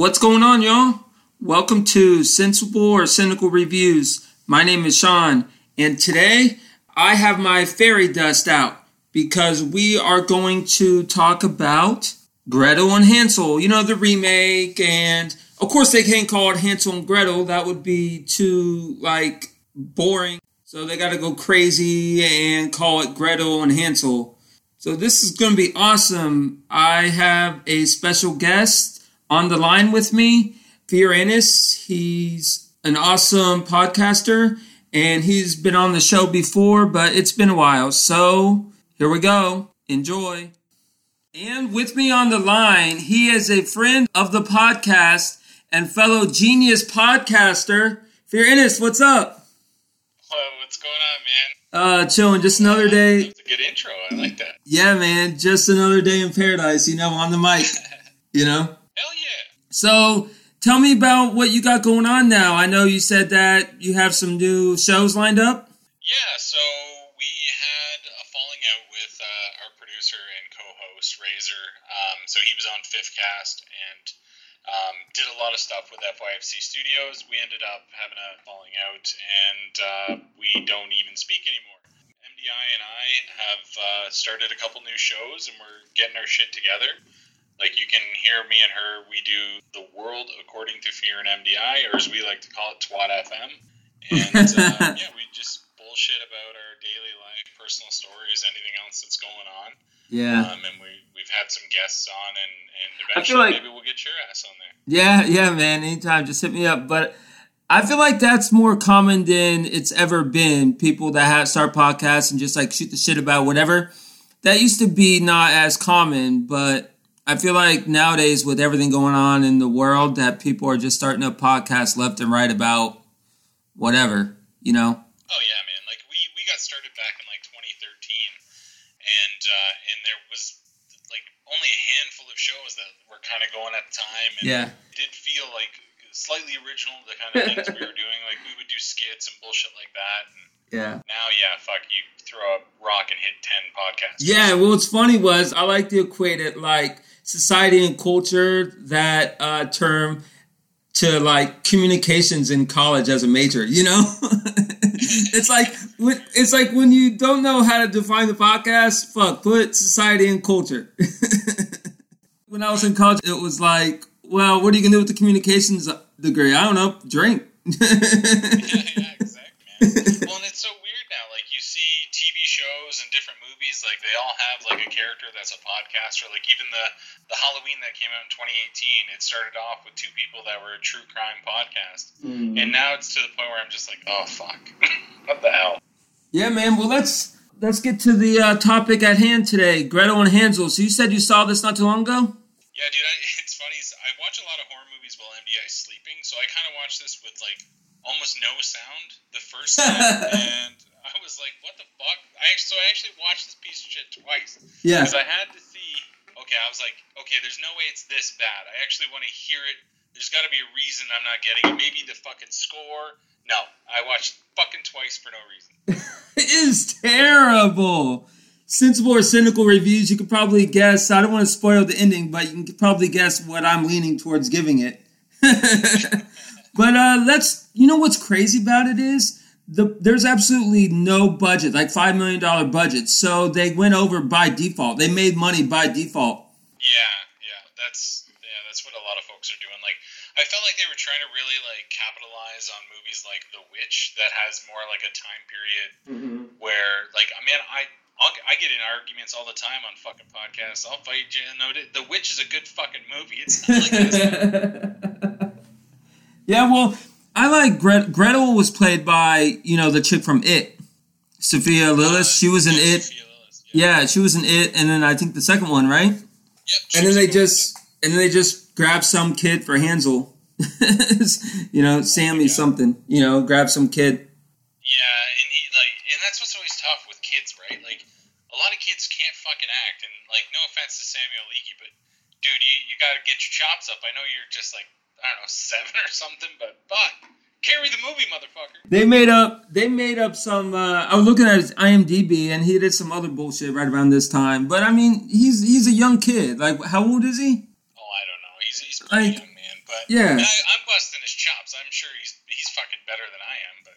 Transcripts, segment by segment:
What's going on, y'all? Welcome to Sensible or Cynical Reviews. My name is Sean, and today I have my fairy dust out because we are going to talk about Gretel and Hansel. You know, the remake, and of course, they can't call it Hansel and Gretel. That would be too, like, boring. So they got to go crazy and call it Gretel and Hansel. So this is going to be awesome. I have a special guest on the line with me, Fear Ennis. He's an awesome podcaster and he's been on the show before, but it's been a while. So here we go. Enjoy. And with me on the line, he is a friend of the podcast and fellow genius podcaster, Fear Ennis. What's up? Hello, what's going on, man? Uh, chilling. Just another day. That's a good intro. I like that. Yeah, man. Just another day in paradise. You know, on the mic. you know. So tell me about what you got going on now. I know you said that you have some new shows lined up. Yeah. So we had a falling out with uh, our producer and co-host Razor. Um, so he was on Fifth Cast and um, did a lot of stuff with FYFC Studios. We ended up having a falling out, and uh, we don't even speak anymore. MDI and I have uh, started a couple new shows, and we're getting our shit together. Like you can hear me and her, we do the world according to Fear and MDI, or as we like to call it, Twat FM. And uh, yeah, we just bullshit about our daily life, personal stories, anything else that's going on. Yeah. Um, and we we've had some guests on, and and eventually like, maybe we'll get your ass on there. Yeah, yeah, man. Anytime, just hit me up. But I feel like that's more common than it's ever been. People that have start podcasts and just like shoot the shit about whatever. That used to be not as common, but I feel like nowadays with everything going on in the world, that people are just starting a podcast left and right about whatever, you know. Oh yeah, man. Like we we got started back in like 2013, and uh, and there was like only a handful of shows that were kind of going at the time. And yeah. It did feel like slightly original, the kind of things we were doing. Like we would do skits and bullshit like that. And yeah. Now, yeah, fuck, you throw a rock and hit 10 podcasts. Yeah, well, what's funny was I like to equate it like society and culture, that uh, term, to like communications in college as a major, you know? it's like when, it's like when you don't know how to define the podcast, fuck, put society and culture. when I was in college, it was like, well, what are you gonna do with the communications degree? I don't know, drink. yeah, yeah, exactly, man. well, and it's so weird now. Like you see TV shows and different movies, like they all have like a character that's a podcaster. Like even the the Halloween that came out in 2018, it started off with two people that were a true crime podcast, mm. and now it's to the point where I'm just like, oh fuck, what the hell? Yeah, man. Well, let's let's get to the uh, topic at hand today, Gretel and Hansel. So you said you saw this not too long ago. Yeah, dude. I, it's funny. I watch a lot of horror movies while MDI is sleeping, so I kind of watch this with like almost no sound the first time, and was like, "What the fuck?" I so I actually watched this piece of shit twice. Yeah. Because I had to see. Okay, I was like, okay, there's no way it's this bad. I actually want to hear it. There's got to be a reason I'm not getting it. Maybe the fucking score. No, I watched fucking twice for no reason. it is terrible. Sensible or cynical reviews, you could probably guess. I don't want to spoil the ending, but you can probably guess what I'm leaning towards giving it. but uh, let's. You know what's crazy about it is the, there's absolutely no budget, like five million dollar budget. So they went over by default. They made money by default. Yeah, yeah, that's yeah, that's what a lot of folks are doing. Like, I felt like they were trying to really like capitalize on movies like The Witch that has more like a time period mm-hmm. where, like, I mean, I I'll, i get in arguments all the time on fucking podcasts. I'll fight you. No, The Witch is a good fucking movie. It's not like this. yeah, well, I like Gret- Gretel was played by you know the chick from It, Sophia Lillis. Uh, she was in It. Lillis, yeah. yeah. she was in It, and then I think the second one, right? Yep. And then they just and then they just grab some kid for Hansel. you know, Sammy yeah. something. You know, grab some kid. Yeah, and he like, and that's what's always tough with kids, right? Like, a lot of kids can't fucking act, and like, no offense to Samuel Leakey, but dude, you you got to get your chops up. I know you're just like I don't know, seven or something, but but carry the movie, motherfucker. They made up. They made up some. Uh, I was looking at his IMDb, and he did some other bullshit right around this time. But I mean, he's he's a young kid. Like, how old is he? Oh, I don't know. He's he's pretty like, young, man. But Yeah. I, I'm busting his chops. I'm sure he's he's fucking better than I am, but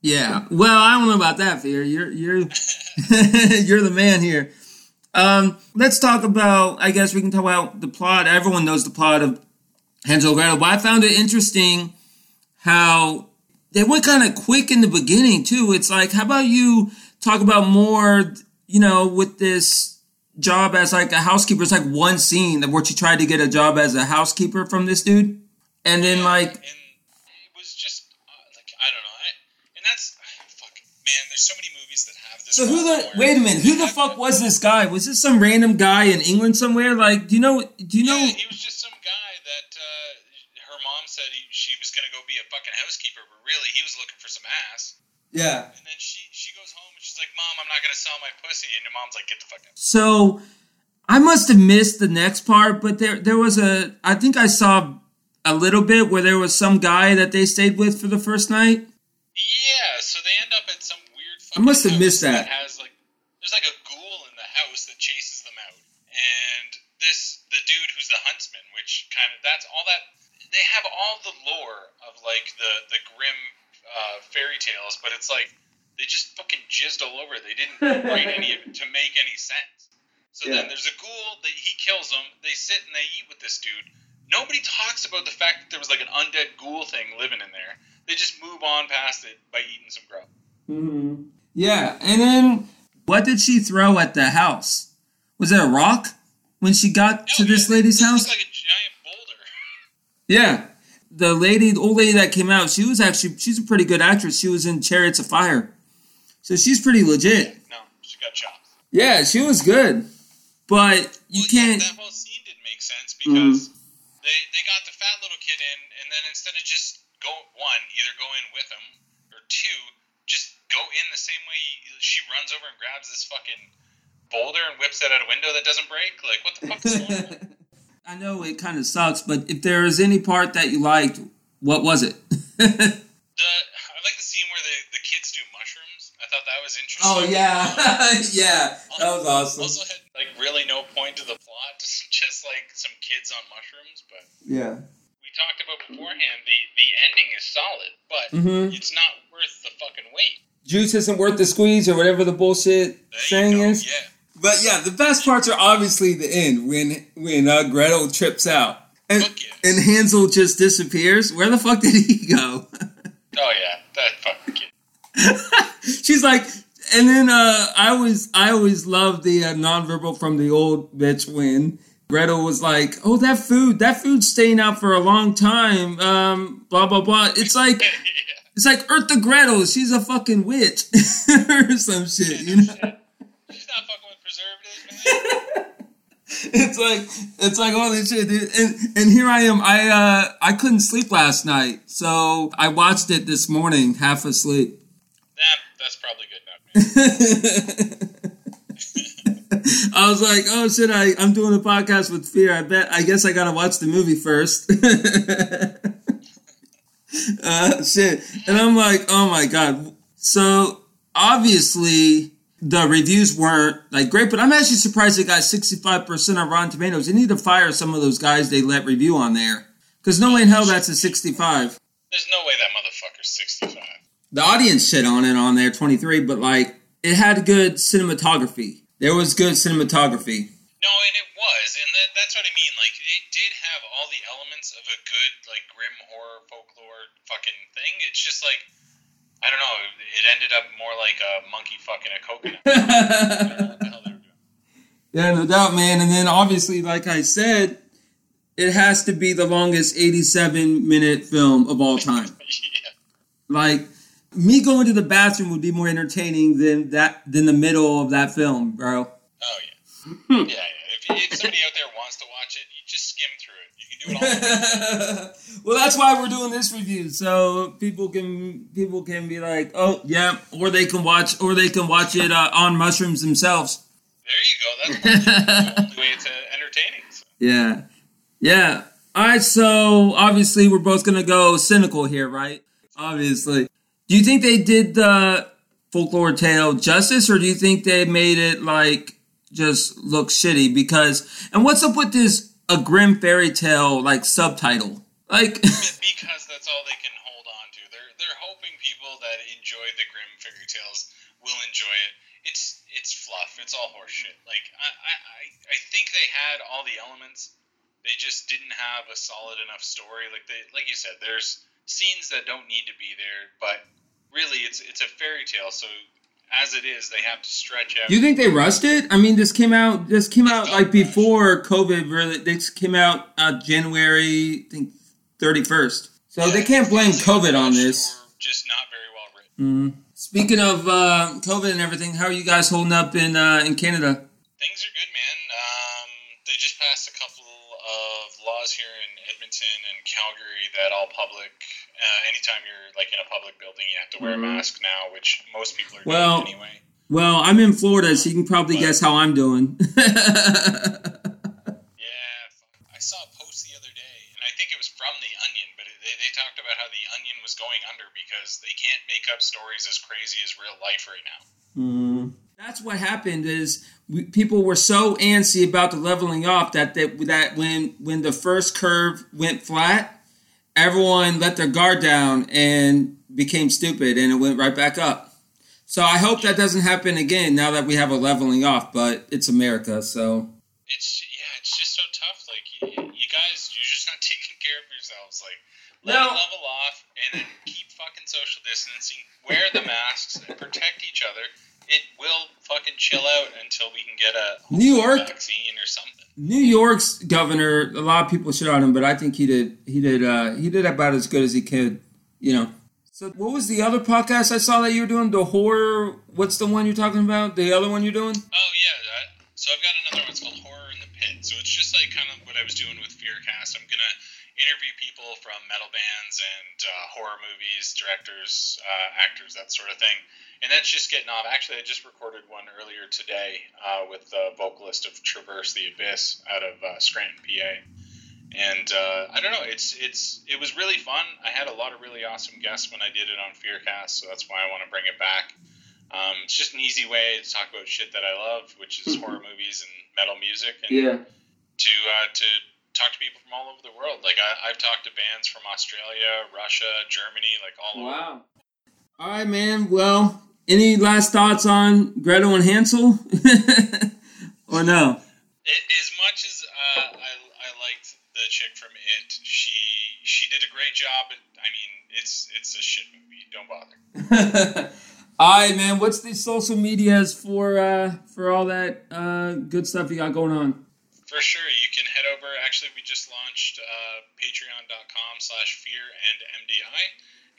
Yeah. Well, I don't know about that, Fear. You're you're you're the man here. Um, let's talk about. I guess we can talk about the plot. Everyone knows the plot of Hansel Gretel, but I found it interesting how they went kind of quick in the beginning too. It's like, how about you talk about more? You know, with this job as like a housekeeper, it's like one scene of where she tried to get a job as a housekeeper from this dude, and then like and it was just uh, like I don't know. I, and that's fuck man. There's so many movies that have this. So who the wait a minute? Who the fuck was this guy? Was this some random guy in England somewhere? Like, do you know? Do you know? Yeah, he was just some guy that uh, her mom said he, she was gonna go be a fucking housekeeper, but really he was looking for some ass. Yeah. And then she she goes home and she's like, "Mom, I'm not gonna sell my pussy," and your mom's like, "Get the fuck out." So I must have missed the next part, but there there was a. I think I saw a little bit where there was some guy that they stayed with for the first night. Yeah, so they end up at some weird. I must have missed house that. Has like, there's like a ghoul in the house that chases them out, and this the dude who's the huntsman, which kind of that's all that they have all the lore of like the the Grimm uh, fairy tales, but it's like they just fucking jizzed all over. it. They didn't write any of it to make any sense. So Yeah. then there's a ghoul that he kills them. They sit and they eat with this dude. Nobody talks about the fact that there was like an undead ghoul thing living in there. They just move on past it by eating some grub. Mm-hmm. Yeah, and then what did she throw at the house? Was it a rock when she got to Oh, this yeah. lady's house? like a giant boulder. Yeah. The lady, the old lady that came out, she was actually she's a pretty good actress. She was in Chariots of Fire. So she's pretty legit. No, she got chopped. Yeah, she was good. But you Well, can't that whole scene didn't make sense because mm-hmm. they they got the fat little kid in, and then instead of just go one, either go in with him, or two, just go in the same way she runs over and grabs this fucking boulder and whips it out a window that doesn't break. Like what the fuck is going on? I know it kind of sucks, but if there is any part that you liked, what was it? The I like the scene where the, the kids do mushrooms. I thought that was interesting. oh yeah. yeah. That was awesome. Also had like really no point to the plot, just just like some kids on mushrooms. But Yeah. we talked about beforehand, the the ending is solid, but Mhm. it's not worth the fucking wait. Juice isn't worth the squeeze or whatever the bullshit There saying is. Yeah. But yeah, the best parts are obviously the end when when uh, Gretel trips out and yeah. and Hansel just disappears. Where the fuck did he go? Oh yeah, that fucking kid. She's like, and then uh, I always I always love the uh, nonverbal from the old bitch when Gretel was like, "Oh, that food, that food's staying out for a long time." Um, blah blah blah. It's like yeah. it's like Eartha Gretel. She's a fucking witch or some shit, you know. it's like it's like this shit, dude. And and here I am. I uh I couldn't sleep last night, so I watched it this morning, half asleep. That that's probably good enough. I was like, oh shit, I, I'm doing a podcast with Fear. I bet I guess I gotta watch the movie first. uh shit. And I'm like, oh my god. So obviously the reviews weren't like great, but I'm actually surprised it got 65% on Rotten Tomatoes. They need to fire some of those guys they let review on there. Because no way in hell that's a 65. There's no way that motherfucker's 65. The audience shit on it on there, 23, but like it had good cinematography. There was good cinematography. No, and it was, and that, that's what I mean. Like, it did have all the elements of a good, like, grim horror folklore fucking thing. It's just like, I don't know. It ended up more like a monkey fucking a coconut. I don't know what the hell they were doing. Yeah, no doubt, man. And then obviously, like I said, it has to be the longest 87 minute film of all time. yeah. Like me going to the bathroom would be more entertaining than that than the middle of that film, bro. Oh yeah. Hmm. yeah, yeah. If, if somebody out there wants to watch it, you just skim through it. You can do it all. well, that's why we're doing this review, so people can people can be like, oh yeah, or they can watch or they can watch it uh, on mushrooms themselves. there you go. That's the way it's uh, entertaining. So. Yeah, yeah. All right, so obviously we're both gonna go cynical here, right? Obviously, do you think they did the folklore tale justice, or do you think they made it like just look shitty? Because and what's up with this a grim fairy tale like subtitle? Like because that's all they can hold on to. They're they're hoping people that enjoy the Grimm fairy tales will enjoy it. It's it's fluff. It's all horseshit. Like I, I, I think they had all the elements. They just didn't have a solid enough story. Like they like you said, there's scenes that don't need to be there, but really it's it's a fairy tale, so as it is, they have to stretch out. You think they rushed it? I mean, this came out. This came out like before COVID. Really, this came out uh, January, I think, thirty first. So they can't blame COVID on this. Just not very well written. Mm. Speaking of uh, COVID and everything, how are you guys holding up in uh, in Canada? Things are good, man. Um, they just passed a couple of laws here in Edmonton and Calgary that all public, uh, anytime you're like in a public building, you have to wear Mhm. a mask now, which most people are Well- doing anyway. Well, I'm in Florida, so you can probably guess how I'm doing. Yeah, I saw a post the other day, and I think it was from The Onion, but they, they talked about how The Onion was going under because they can't make up stories as crazy as real life right now. Mm. That's what happened. Is we, people were so antsy about the leveling off that they, that when when the first curve went flat, everyone let their guard down and became stupid, and it went right back up. So I hope that doesn't happen again. Now that we have a leveling off, but it's America, so It's yeah, it's just so tough. Like you, you guys, you're just not taking care of yourselves. Like let No. level off, and then keep fucking social distancing. Wear the masks and protect each other. It will fucking chill out until we can get a New York- vaccine or something. New York's governor. A lot of people shit on him, but I think he did. He did. Uh, he did about as good as he could. You know. So what was the other podcast I saw that you were doing? The horror. What's the one you're talking about? The other one you're doing? Oh yeah, that, so I've got another one. It's called Horror in the Pit. So it's just like kind of what I was doing with Fearcast. I'm gonna interview people from metal bands and uh, horror movies, directors, uh, actors, that sort of thing. And that's just getting off. Actually, I just recorded one earlier today uh, with the vocalist of Traverse the Abyss out of uh, Scranton, PA. And uh, I don't know, it's it's it was really fun. I had a lot of really awesome guests when I did it on Fearcast, so that's why I want to bring it back. Um, it's just an easy way to talk about shit that I love, which is horror movies and metal music, and Yeah. to uh, to talk to people from all over the world. Like I, I've talked to bands from Australia, Russia, Germany, like all over. Wow. All right, man. Well, any last thoughts on Gretel and Hansel, or no? It, as much as uh, I, I liked the chick from It, she she did a great job. But, I mean, it's it's a shit movie. Don't bother. all right, man. What's the social medias for uh, for all that uh, good stuff you got going on? For sure, you can head over. Actually, we just launched uh, patreon.com slash fear and MDI,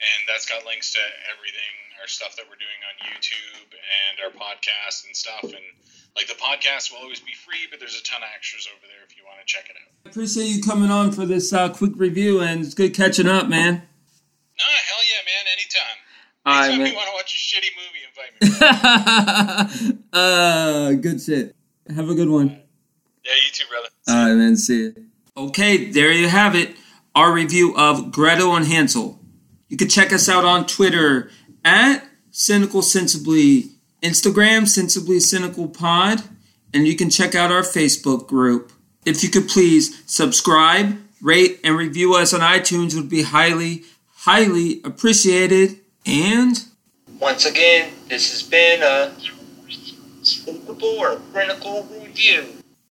and that's got links to everything, our stuff that we're doing on YouTube and our podcast and stuff. And like the podcast will always be free, but there's a ton of extras over there if you want to check it out. I appreciate you coming on for this uh, quick review, and it's good catching up, man. No, hell yeah, man, anytime. All right, Anytime man. you want to watch a shitty movie, invite me. uh, good shit. Have a good one. Yeah, you too, brother. All right, man. See you. Okay, there you have it. Our review of Gretel and Hansel. You can check us out on Twitter at Cynical Sensibly, Instagram Sensibly Cynical Pod, and you can check out our Facebook group. If you could please subscribe, rate, and review us on iTunes would be highly, highly appreciated. And Once again, this has been a Unspeakable or Critical Review.